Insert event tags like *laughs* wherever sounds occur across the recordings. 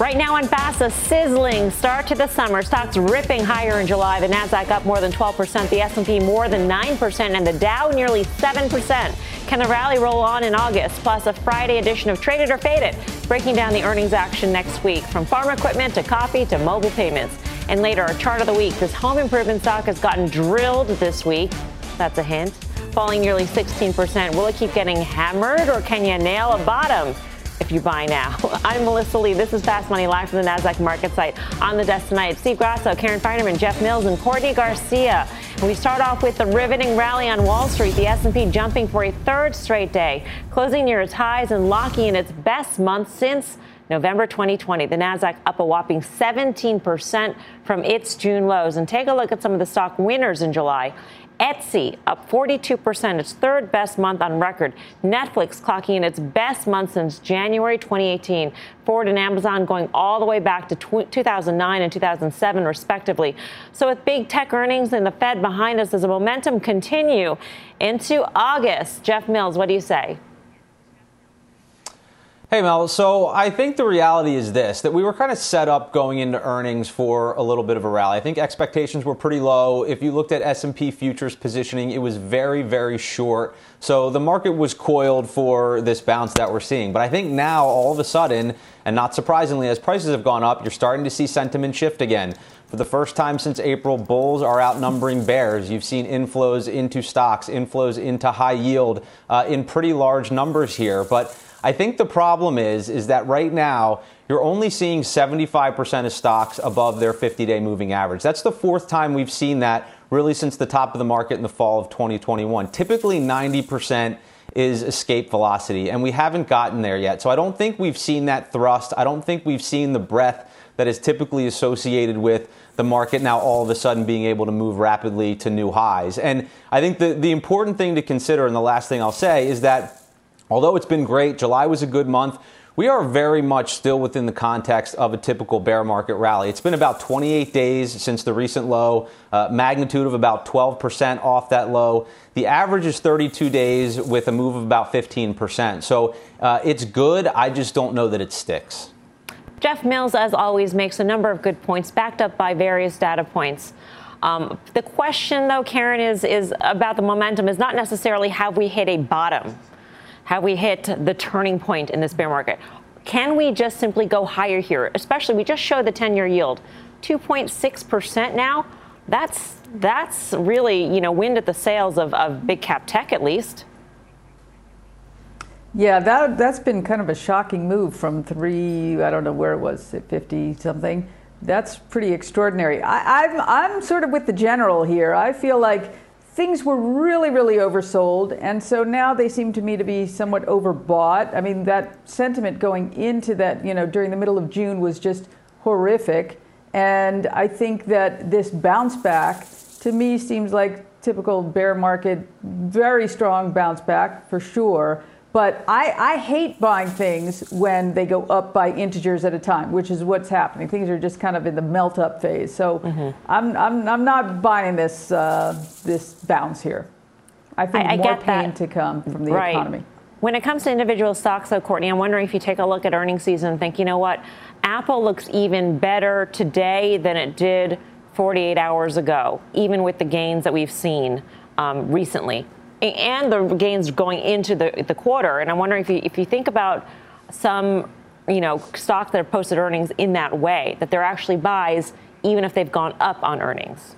Right now on fast, a sizzling start to the summer. Stocks ripping higher in July. The Nasdaq up more than 12%, the S&P more than 9%, and the Dow nearly 7%. Can the rally roll on in August? Plus a Friday edition of Traded or Faded, breaking down the earnings action next week, from farm equipment to coffee to mobile payments. And later, our chart of the week. This home improvement stock has gotten drilled this week. That's a hint. Falling nearly 16%. Will it keep getting hammered, or can you nail a bottom? If you buy now. *laughs* I'm Melissa Lee. This is Fast Money live from the NASDAQ market site. On the desk tonight, Steve Grasso, Karen Finerman, Jeff Mills, and Courtney Garcia. We start off with the riveting rally on Wall Street, the S&P jumping for a third straight day, closing near its highs and locking in its best month since November 2020. The Nasdaq up a whopping 17% from its June lows. And take a look at some of the stock winners in July. Etsy up 42%, its third best month on record. Netflix clocking in its best month since January 2018. Ford and Amazon going all the way back to 2009 and 2007, respectively. So, with big tech earnings and the Fed behind us, does the momentum continue into August? Jeff Mills, what do you say? Hey Mel, so I think the reality is this that we were kind of set up going into earnings for a little bit of a rally. I think expectations were pretty low. If you looked at S&P futures positioning, it was very very short. So the market was coiled for this bounce that we're seeing. But I think now all of a sudden, and not surprisingly as prices have gone up, you're starting to see sentiment shift again. For the first time since April, bulls are outnumbering bears. You've seen inflows into stocks, inflows into high yield uh, in pretty large numbers here. But I think the problem is is that right now you're only seeing 75% of stocks above their 50-day moving average. That's the fourth time we've seen that really since the top of the market in the fall of 2021. Typically 90% is escape velocity and we haven't gotten there yet. So I don't think we've seen that thrust. I don't think we've seen the breadth that is typically associated with the market now all of a sudden being able to move rapidly to new highs. And I think the, the important thing to consider, and the last thing I'll say, is that Although it's been great, July was a good month. We are very much still within the context of a typical bear market rally. It's been about 28 days since the recent low, uh, magnitude of about 12% off that low. The average is 32 days with a move of about 15%. So uh, it's good. I just don't know that it sticks. Jeff Mills, as always, makes a number of good points, backed up by various data points. Um, the question, though, Karen, is, is about the momentum is not necessarily have we hit a bottom have we hit the turning point in this bear market? Can we just simply go higher here? Especially, we just showed the 10 year yield 2.6% now. That's, that's really, you know, wind at the sails of, of big cap tech at least. Yeah, that, that's been kind of a shocking move from three, I don't know where it was, 50 something. That's pretty extraordinary. I, I'm, I'm sort of with the general here. I feel like things were really, really oversold, and so now they seem to me to be somewhat overbought. I mean, that sentiment going into that, you know, during the middle of June was just horrific, and I think that this bounce back to me seems like typical bear market, very strong bounce back for sure. But I, I hate buying things when they go up by integers at a time, which is what's happening. Things are just kind of in the melt up phase. So mm-hmm. I'm, I'm, I'm not buying this, uh, this bounce here. I think I, I more pain that. to come from the right. economy. When it comes to individual stocks, though, Courtney, I'm wondering if you take a look at earnings season and think, you know what, Apple looks even better today than it did 48 hours ago, even with the gains that we've seen um, recently and the gains going into the, the quarter. And I'm wondering if you, if you think about some, you know, stocks that have posted earnings in that way, that they're actually buys even if they've gone up on earnings.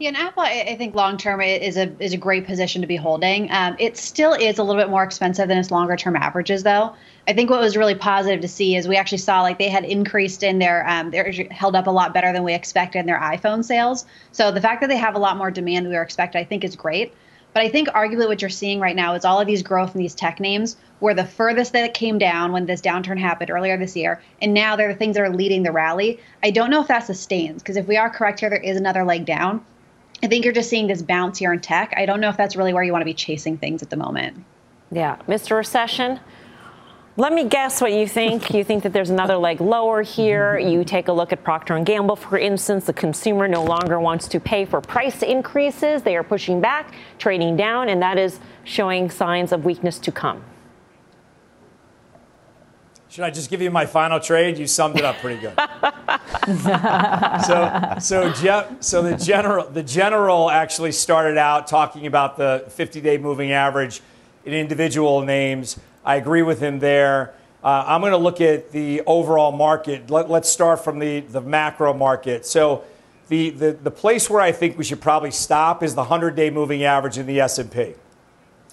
Yeah, and Apple, I think long term is a is a great position to be holding. Um, it still is a little bit more expensive than its longer term averages, though. I think what was really positive to see is we actually saw like they had increased in their um, they're held up a lot better than we expected in their iPhone sales. So the fact that they have a lot more demand than we were expecting, I think, is great. But I think arguably what you're seeing right now is all of these growth in these tech names were the furthest that it came down when this downturn happened earlier this year. And now they're the things that are leading the rally. I don't know if that sustains because if we are correct here, there is another leg down. I think you're just seeing this bounce here in tech. I don't know if that's really where you want to be chasing things at the moment. Yeah. Mr. Recession, let me guess what you think. you think that there's another leg lower here. You take a look at Procter & Gamble, for instance. The consumer no longer wants to pay for price increases. They are pushing back, trading down, and that is showing signs of weakness to come. Should I just give you my final trade? You summed it up pretty good. *laughs* so, so, Je- so the general, the general actually started out talking about the 50-day moving average in individual names. I agree with him there. Uh, I'm going to look at the overall market. Let, us start from the, the macro market. So the, the, the place where I think we should probably stop is the 100-day moving average in the S&P,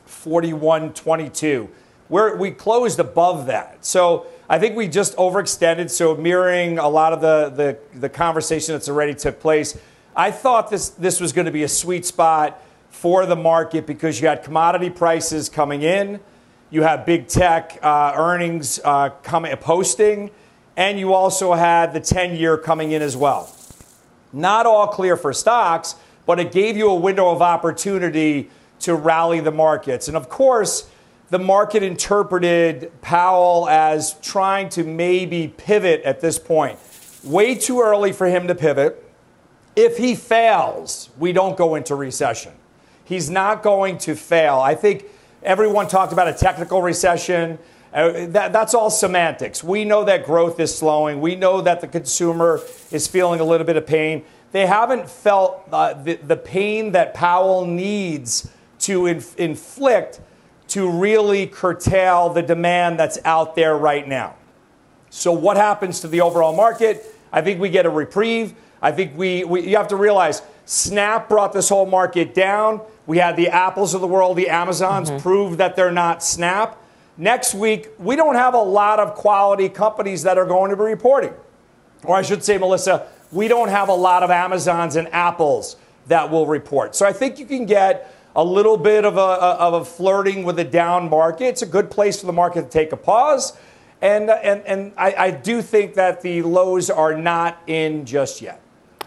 41.22. Where we closed above that. So I think we just overextended. So mirroring a lot of the, the, the conversation that's already took place, I thought this, this was going to be a sweet spot for the market because you had commodity prices coming in – you have big tech uh, earnings uh, coming, posting, and you also had the 10 year coming in as well. Not all clear for stocks, but it gave you a window of opportunity to rally the markets. And of course, the market interpreted Powell as trying to maybe pivot at this point. Way too early for him to pivot. If he fails, we don't go into recession. He's not going to fail. I think Everyone talked about a technical recession. Uh, that, that's all semantics. We know that growth is slowing. We know that the consumer is feeling a little bit of pain. They haven't felt uh, the, the pain that Powell needs to inf- inflict to really curtail the demand that's out there right now. So, what happens to the overall market? I think we get a reprieve. I think we, we you have to realize Snap brought this whole market down. We had the Apples of the world, the Amazons mm-hmm. prove that they're not Snap. Next week, we don't have a lot of quality companies that are going to be reporting. Or I should say, Melissa, we don't have a lot of Amazons and Apples that will report. So I think you can get a little bit of a, of a flirting with a down market. It's a good place for the market to take a pause. And, and, and I, I do think that the lows are not in just yet.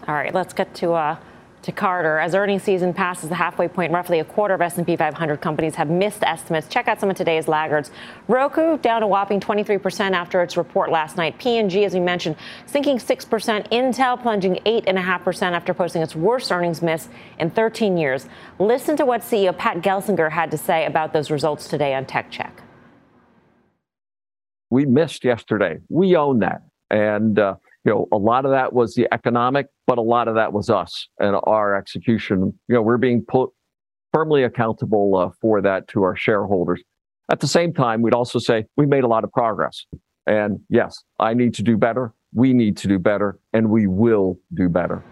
All right, let's get to uh, to Carter. As earnings season passes the halfway point, roughly a quarter of S&P 500 companies have missed estimates. Check out some of today's laggards. Roku down a whopping 23% after its report last night. P&G, as we mentioned, sinking 6%. Intel plunging 8.5% after posting its worst earnings miss in 13 years. Listen to what CEO Pat Gelsinger had to say about those results today on Tech Check. We missed yesterday. We own that. And uh, you know, a lot of that was the economic, but a lot of that was us and our execution. You know, we're being put firmly accountable uh, for that to our shareholders. At the same time, we'd also say we made a lot of progress. And yes, I need to do better. We need to do better, and we will do better.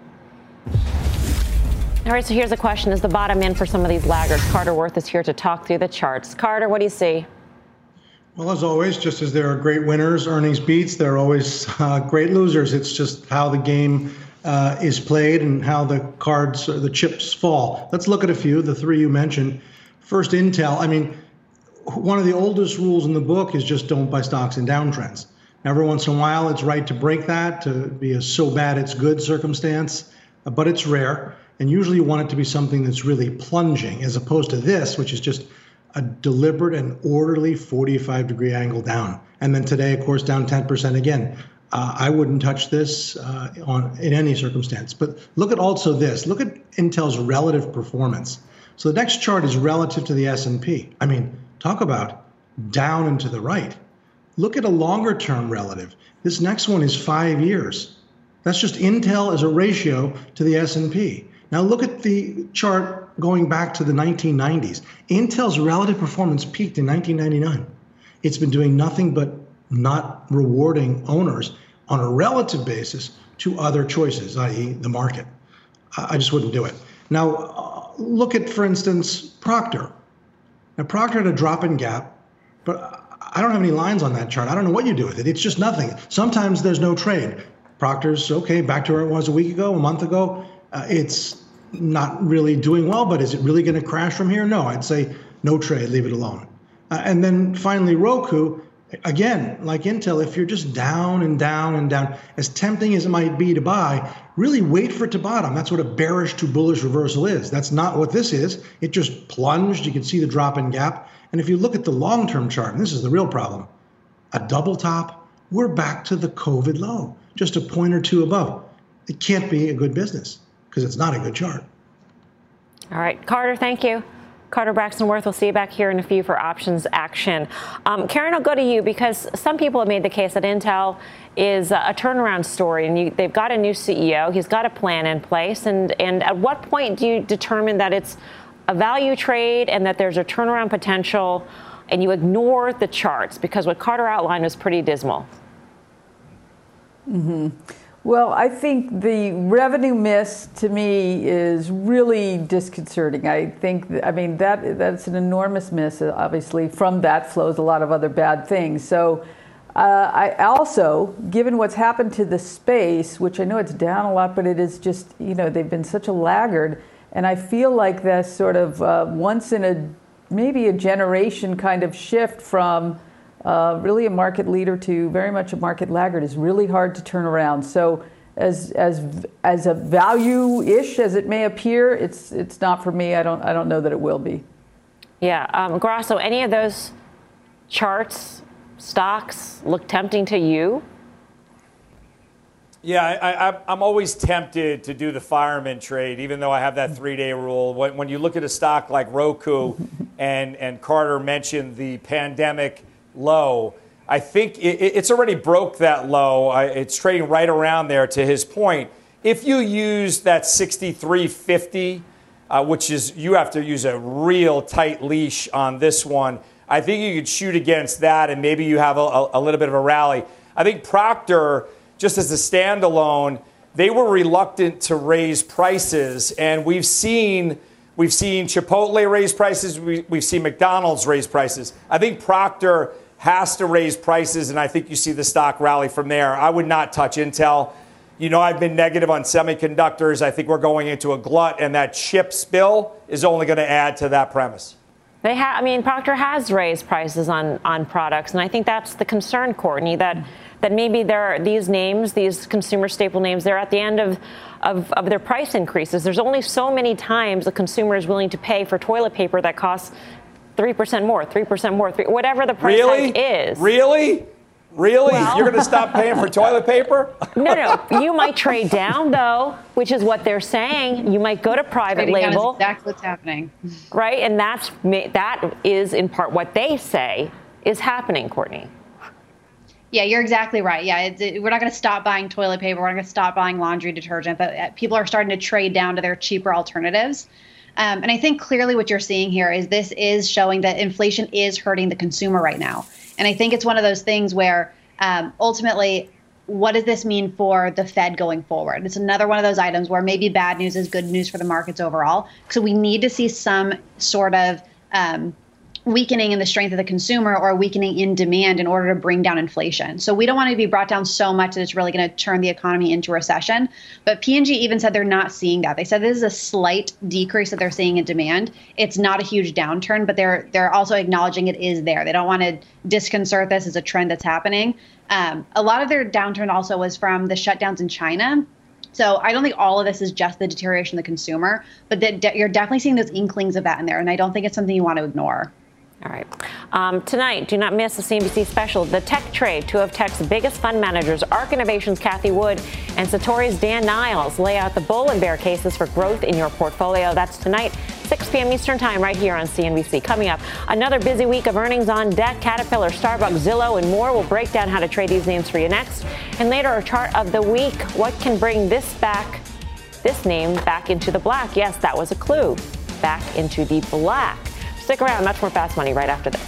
All right, so here's a question Is the bottom in for some of these laggards? Carter Worth is here to talk through the charts. Carter, what do you see? Well, as always, just as there are great winners, earnings beats, there are always uh, great losers. It's just how the game uh, is played and how the cards, or the chips fall. Let's look at a few, the three you mentioned. First, Intel. I mean, one of the oldest rules in the book is just don't buy stocks in downtrends. Every once in a while, it's right to break that, to be a so bad it's good circumstance, but it's rare. And usually you want it to be something that's really plunging, as opposed to this, which is just a deliberate and orderly 45 degree angle down. And then today, of course, down 10% again. Uh, I wouldn't touch this uh, on in any circumstance. But look at also this. Look at Intel's relative performance. So the next chart is relative to the S&P. I mean, talk about down and to the right. Look at a longer term relative. This next one is 5 years. That's just Intel as a ratio to the S&P. Now look at the chart going back to the 1990s. Intel's relative performance peaked in 1999. It's been doing nothing but not rewarding owners on a relative basis to other choices, i.e., the market. I just wouldn't do it. Now, uh, look at, for instance, Procter. Now, Procter had a drop in gap, but I don't have any lines on that chart. I don't know what you do with it. It's just nothing. Sometimes there's no trade. Procter's okay, back to where it was a week ago, a month ago. Uh, it's not really doing well, but is it really going to crash from here? No, I'd say no trade, leave it alone. Uh, and then finally, Roku, again, like Intel, if you're just down and down and down, as tempting as it might be to buy, really wait for it to bottom. That's what a bearish to bullish reversal is. That's not what this is. It just plunged. You can see the drop in gap. And if you look at the long term chart, and this is the real problem, a double top, we're back to the COVID low, just a point or two above. It can't be a good business because it's not a good chart. All right, Carter, thank you. Carter Braxton Worth, we'll see you back here in a few for options action. Um, Karen, I'll go to you because some people have made the case that Intel is a turnaround story and you, they've got a new CEO. He's got a plan in place. And, and at what point do you determine that it's a value trade and that there's a turnaround potential and you ignore the charts? Because what Carter outlined was pretty dismal. Mm-hmm. Well, I think the revenue miss to me is really disconcerting. I think, I mean, that that's an enormous miss. Obviously, from that flows a lot of other bad things. So, uh, I also, given what's happened to the space, which I know it's down a lot, but it is just, you know, they've been such a laggard, and I feel like this sort of uh, once in a maybe a generation kind of shift from uh, really a market leader to very much a market laggard is really hard to turn around. So as as as a value-ish as it may appear, it's it's not for me. I don't I don't know that it will be. Yeah, um, Grasso, any of those charts, stocks look tempting to you? Yeah, I, am always tempted to do the fireman trade, even though I have that three day rule. When, when you look at a stock like Roku, *laughs* and, and Carter mentioned the pandemic low. I think it, it's already broke that low. It's trading right around there to his point. If you use that 6350, uh, which is you have to use a real tight leash on this one, I think you could shoot against that and maybe you have a, a little bit of a rally. I think Procter, just as a standalone, they were reluctant to raise prices, and we've seen we've seen Chipotle raise prices, we, have seen McDonald's raise prices. I think Procter has to raise prices, and I think you see the stock rally from there. I would not touch Intel. You know, I've been negative on semiconductors. I think we're going into a glut, and that chips bill is only going to add to that premise. They have, I mean, Procter has raised prices on, on products, and I think that's the concern, Courtney, that, that maybe there are these names, these consumer staple names, they're at the end of, of, of their price increases. There's only so many times a consumer is willing to pay for toilet paper that costs 3% more, 3% more, 3, whatever the price really? hike is. Really? Really? Well, You're going to stop paying for toilet paper? *laughs* no, no. You might trade down, though, which is what they're saying. You might go to private Trading label. Down is exactly what's happening. Right? And that's that is in part what they say is happening, Courtney. Yeah, you're exactly right. Yeah, it, we're not going to stop buying toilet paper. We're not going to stop buying laundry detergent. But uh, people are starting to trade down to their cheaper alternatives. Um, and I think clearly what you're seeing here is this is showing that inflation is hurting the consumer right now. And I think it's one of those things where um, ultimately, what does this mean for the Fed going forward? It's another one of those items where maybe bad news is good news for the markets overall. So we need to see some sort of um, weakening in the strength of the consumer or weakening in demand in order to bring down inflation. So we don't want to be brought down so much that it's really going to turn the economy into recession. But P&G even said they're not seeing that. They said this is a slight decrease that they're seeing in demand. It's not a huge downturn, but they're they're also acknowledging it is there. They don't want to disconcert this as a trend that's happening. Um, a lot of their downturn also was from the shutdowns in China. So I don't think all of this is just the deterioration of the consumer, but that de- you're definitely seeing those inklings of that in there, and I don't think it's something you want to ignore. All right. Um, tonight, do not miss the CNBC special, The Tech Trade. Two of tech's biggest fund managers, ARK Innovations' Cathie Wood and Satori's Dan Niles, lay out the bull and bear cases for growth in your portfolio. That's tonight, 6 p.m. Eastern Time, right here on CNBC. Coming up, another busy week of earnings on deck. Caterpillar, Starbucks, Zillow, and more. We'll break down how to trade these names for you next. And later, a chart of the week. What can bring this back, this name back into the black? Yes, that was a clue. Back into the black. Stick around, much more fast money right after this.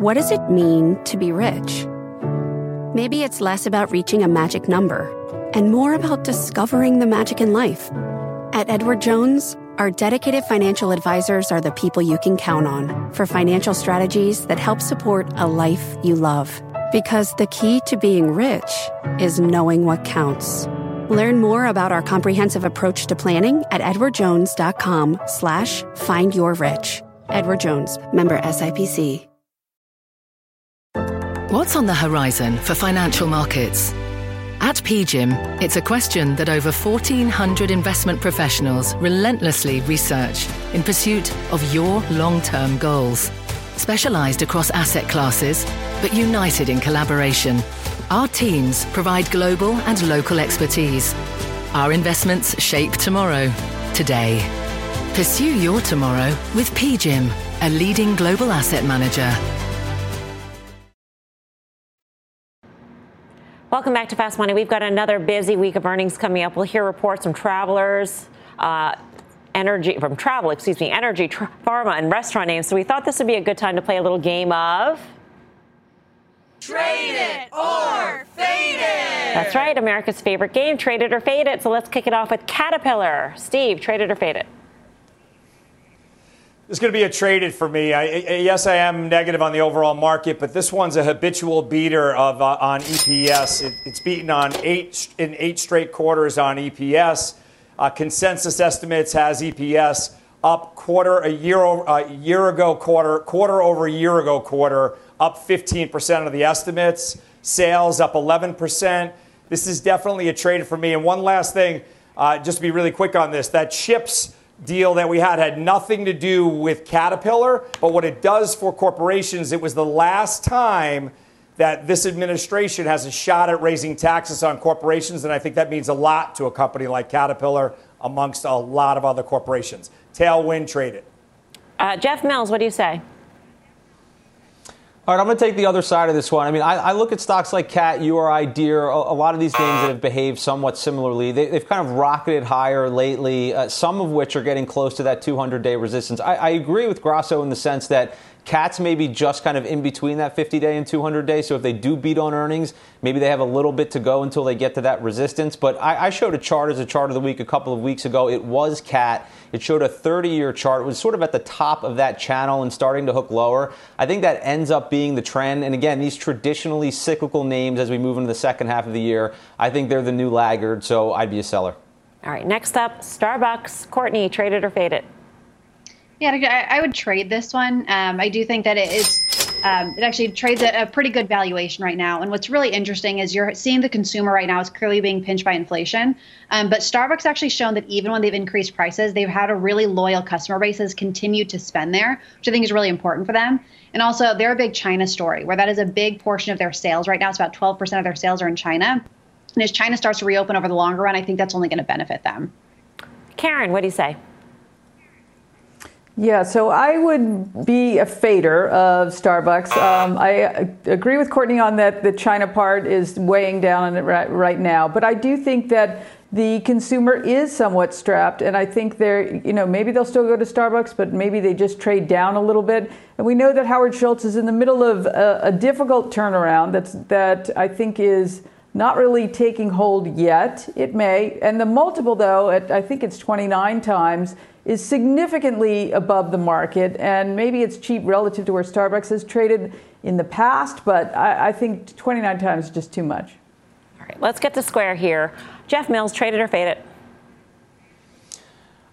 What does it mean to be rich? Maybe it's less about reaching a magic number and more about discovering the magic in life. At Edward Jones, our dedicated financial advisors are the people you can count on for financial strategies that help support a life you love. Because the key to being rich is knowing what counts. Learn more about our comprehensive approach to planning at edwardjones.com slash find your rich. Edward Jones, member SIPC. What's on the horizon for financial markets? At PGIM, it's a question that over 1,400 investment professionals relentlessly research in pursuit of your long term goals. Specialized across asset classes, but united in collaboration, our teams provide global and local expertise. Our investments shape tomorrow, today. Pursue your tomorrow with PGIM, a leading global asset manager. Welcome back to Fast Money. We've got another busy week of earnings coming up. We'll hear reports from travelers, uh, energy from travel, excuse me, energy, tra- pharma, and restaurant names. So we thought this would be a good time to play a little game of Trade it or fade it. That's right, America's favorite game, trade it or fade it. So let's kick it off with Caterpillar. Steve, trade it or fade it. It's going to be a traded for me. I, yes, I am negative on the overall market, but this one's a habitual beater of uh, on EPS. It, it's beaten on eight in eight straight quarters on EPS. Uh, consensus estimates has EPS up quarter a year uh, year ago quarter quarter over a year ago quarter up 15% of the estimates. Sales up 11%. This is definitely a trade for me. And one last thing, uh, just to be really quick on this, that chips deal that we had had nothing to do with Caterpillar, but what it does for corporations, it was the last time that this administration has a shot at raising taxes on corporations, and I think that means a lot to a company like Caterpillar amongst a lot of other corporations. Tailwind traded. Uh, Jeff Mills, what do you say? All right, I'm going to take the other side of this one. I mean, I, I look at stocks like CAT, URI, Deere, a, a, lot of these names that have behaved somewhat similarly. They, have kind of rocketed higher lately, uh, some of which are getting close to that 200 day resistance. I, I agree with Grasso in the sense that Cats maybe just kind of in between that 50 day and 200 day. So if they do beat on earnings, maybe they have a little bit to go until they get to that resistance. But I, I showed a chart as a chart of the week a couple of weeks ago. It was Cat. It showed a 30 year chart. It was sort of at the top of that channel and starting to hook lower. I think that ends up being the trend. And again, these traditionally cyclical names as we move into the second half of the year, I think they're the new laggard. So I'd be a seller. All right, next up, Starbucks. Courtney, traded or faded? Yeah, I, would trade this one. Um, I do think that it is. Um, it actually trades at a pretty good valuation right now. And what's really interesting is you're seeing the consumer right now is clearly being pinched by inflation. Um, but Starbucks actually shown that even when they've increased prices, they've had a really loyal customer base has continued to spend there, which I think is really important for them. And also, they're a big China story where that is a big portion of their sales right now. It's about 12% of their sales are in China. And as China starts to reopen over the longer run, I think that's only going to benefit them. Karen, what do you say? Yeah, so I would be a fader of Starbucks. Um, I agree with Courtney on that. The China part is weighing down on it right, right now, but I do think that the consumer is somewhat strapped, and I think they're, you know, maybe they'll still go to Starbucks, but maybe they just trade down a little bit. And we know that Howard Schultz is in the middle of a, a difficult turnaround. That's that I think is not really taking hold yet. It may, and the multiple though, at, I think it's 29 times is significantly above the market, and maybe it's cheap relative to where Starbucks has traded in the past, but I, I think 29 times is just too much. All right, let's get to Square here. Jeff Mills, traded or faded?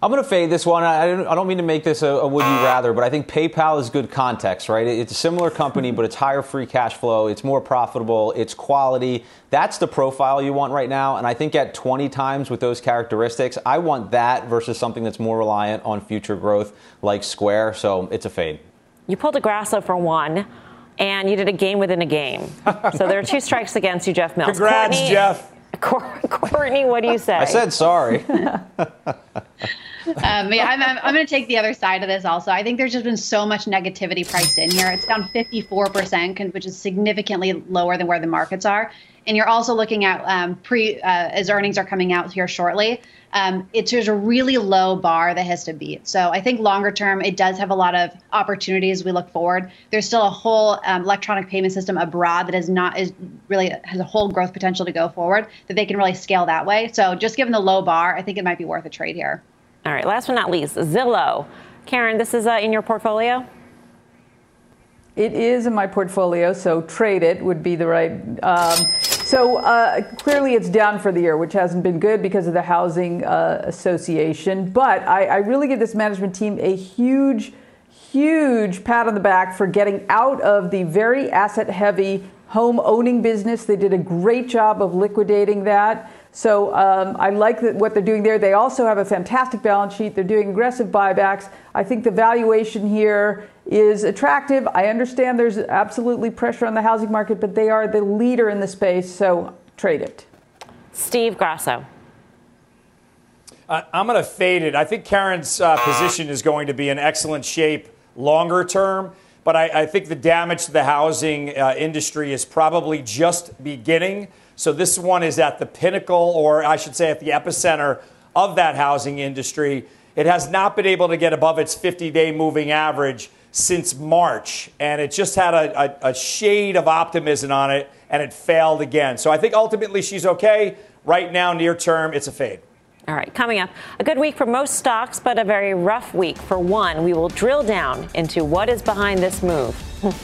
I'm going to fade this one. I don't, I don't mean to make this a, a, would you ah. rather, but I think PayPal is good context, right? It's a similar company, but it's higher free cash flow. It's more profitable. It's quality. That's the profile you want right now. And I think at 20 times with those characteristics, I want that versus something that's more reliant on future growth like Square. So it's a fade. You pulled a Grasso for one. And you did a game within a game. *laughs* so there are two strikes against you, Jeff Mills. Congrats, Courtney, Jeff. *laughs* Courtney, what do you say? I said sorry. *laughs* *laughs* um, yeah, I'm, I'm, I'm going to take the other side of this also. I think there's just been so much negativity priced in here. It's down 54%, which is significantly lower than where the markets are. And you're also looking at um, pre uh, as earnings are coming out here shortly. Um, it's just a really low bar that has to beat. So I think longer term, it does have a lot of opportunities. We look forward. There's still a whole um, electronic payment system abroad that is not is really has a whole growth potential to go forward that they can really scale that way. So just given the low bar, I think it might be worth a trade here. All right, last but not least, Zillow. Karen, this is uh, in your portfolio? It is in my portfolio, so trade it would be the right. Um, so uh, clearly, it's down for the year, which hasn't been good because of the housing uh, association. But I, I really give this management team a huge, huge pat on the back for getting out of the very asset-heavy home owning business. They did a great job of liquidating that. So um, I like what they're doing there. They also have a fantastic balance sheet. They're doing aggressive buybacks. I think the valuation here is attractive. I understand there's absolutely pressure on the housing market, but they are the leader in the space, so trade it. Steve Grasso. Uh, I'm going to fade it. I think Karen's uh, position is going to be in excellent shape longer term, but I, I think the damage to the housing uh, industry is probably just beginning. So this one is at the pinnacle, or I should say at the epicenter of that housing industry. It has not been able to get above its 50 day moving average since March, and it just had a, a, a, shade of optimism on it, and it failed again. So I think ultimately she's okay. Right now, near term, it's a fade. All right, coming up, a good week for most stocks, but a very rough week for one. We will drill down into what is behind this move.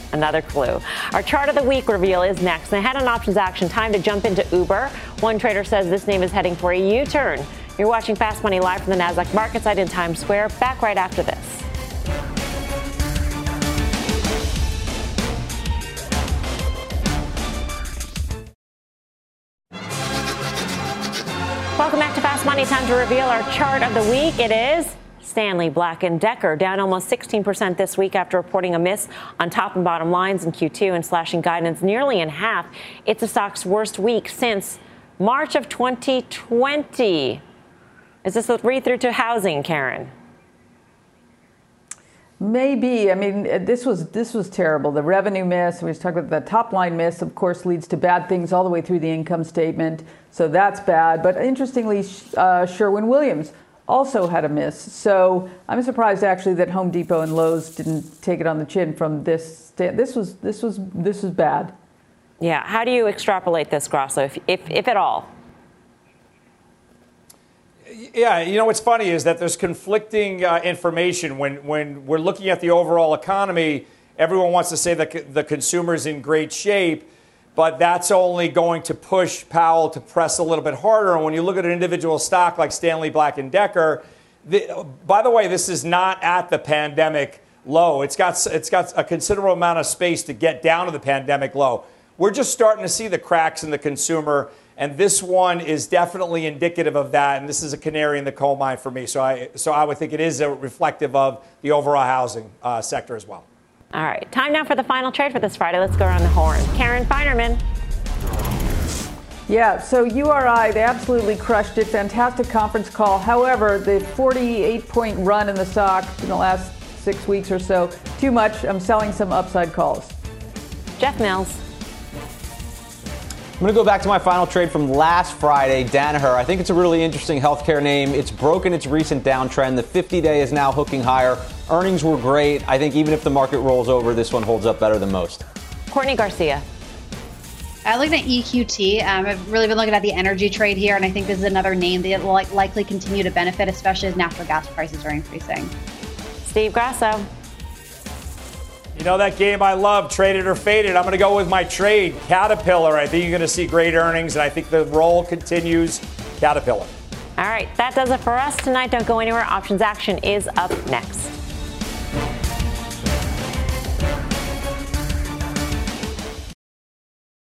*laughs* Another clue. Our chart of the week reveal is next. And ahead on options action, time to jump into Uber. One trader says this name is heading for a U turn. You're watching Fast Money live from the NASDAQ market site in Times Square. Back right after this. Time to reveal our chart of the week. It is Stanley Black & Decker down almost 16% this week after reporting a miss on top and bottom lines in Q2 and slashing guidance nearly in half. It's the stock's worst week since March of 2020. Is this a read through to housing, Karen? Maybe. I mean, this was this was terrible. The revenue miss. We was talking about the top line miss. Of course, leads to bad things all the way through the income statement. So that's bad. But interestingly, uh, Sherwin Williams also had a miss. So I'm surprised actually that Home Depot and Lowe's didn't take it on the chin from this. This was this was this was bad. Yeah. How do you extrapolate this, Grasso, if, if, if at all? Yeah, you know what's funny is that there's conflicting uh, information when when we're looking at the overall economy. Everyone wants to say that the consumer's in great shape, but that's only going to push Powell to press a little bit harder. And when you look at an individual stock like Stanley Black and Decker, the, by the way, this is not at the pandemic low. It's got it's got a considerable amount of space to get down to the pandemic low. We're just starting to see the cracks in the consumer and this one is definitely indicative of that. And this is a canary in the coal mine for me. So I, so I would think it is a reflective of the overall housing uh, sector as well. All right. Time now for the final trade for this Friday. Let's go around the horn. Karen Finerman. Yeah, so URI, they absolutely crushed it. Fantastic conference call. However, the 48 point run in the stock in the last six weeks or so, too much. I'm selling some upside calls. Jeff Mills. I'm going to go back to my final trade from last Friday, Danaher. I think it's a really interesting healthcare name. It's broken its recent downtrend. The 50 day is now hooking higher. Earnings were great. I think even if the market rolls over, this one holds up better than most. Courtney Garcia. I looked at EQT. Um, I've really been looking at the energy trade here, and I think this is another name that will likely continue to benefit, especially as natural gas prices are increasing. Steve Grasso. You know that game I love, traded or faded. I'm going to go with my trade, Caterpillar. I think you're going to see great earnings, and I think the roll continues. Caterpillar. All right, that does it for us tonight. Don't go anywhere. Options action is up next.